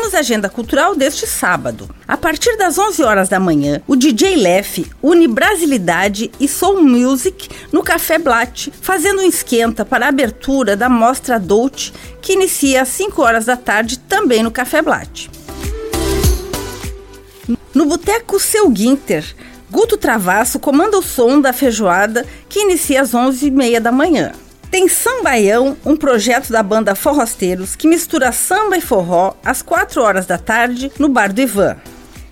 Vamos à agenda cultural deste sábado. A partir das 11 horas da manhã, o DJ Lef une brasilidade e soul music no Café Blatt, fazendo um esquenta para a abertura da mostra Dolce, que inicia às 5 horas da tarde também no Café Blatt. No Boteco Seu Guinter, Guto Travasso comanda o som da feijoada que inicia às 11h30 da manhã. Tem Sambaião, um projeto da banda Forrosteiros que mistura samba e forró às 4 horas da tarde no Bar do Ivan.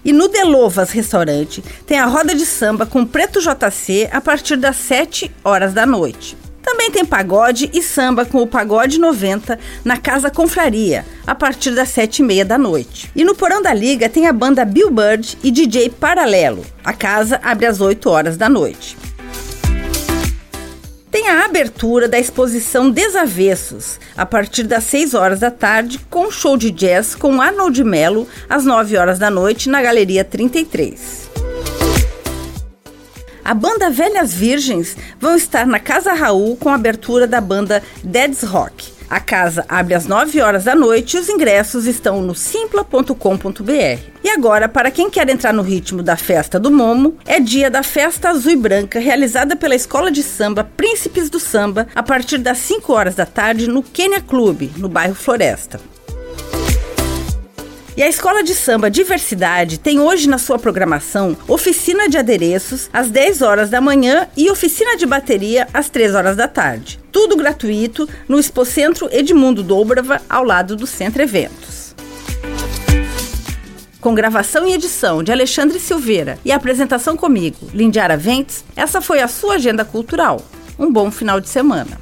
E no Delovas Restaurante tem a roda de samba com Preto JC a partir das 7 horas da noite. Também tem pagode e samba com o Pagode 90 na Casa Confraria, a partir das sete e meia da noite. E no Porão da Liga tem a banda Billboard e DJ Paralelo. A casa abre às 8 horas da noite. Tem a abertura da exposição Desavessos, a partir das 6 horas da tarde, com show de jazz com Arnold Mello, às 9 horas da noite, na Galeria 33. A banda Velhas Virgens vão estar na Casa Raul com a abertura da banda Dead's Rock. A casa abre às 9 horas da noite e os ingressos estão no simpla.com.br. E agora, para quem quer entrar no ritmo da festa do Momo, é dia da Festa Azul e Branca, realizada pela Escola de Samba Príncipes do Samba, a partir das 5 horas da tarde no Kenya Clube, no bairro Floresta. E a Escola de Samba Diversidade tem hoje na sua programação oficina de adereços às 10 horas da manhã e oficina de bateria às 3 horas da tarde. Tudo gratuito no Expocentro Edmundo Dobrava, ao lado do Centro Eventos. Com gravação e edição de Alexandre Silveira e apresentação comigo, Lindiara Ventes, essa foi a sua agenda cultural. Um bom final de semana.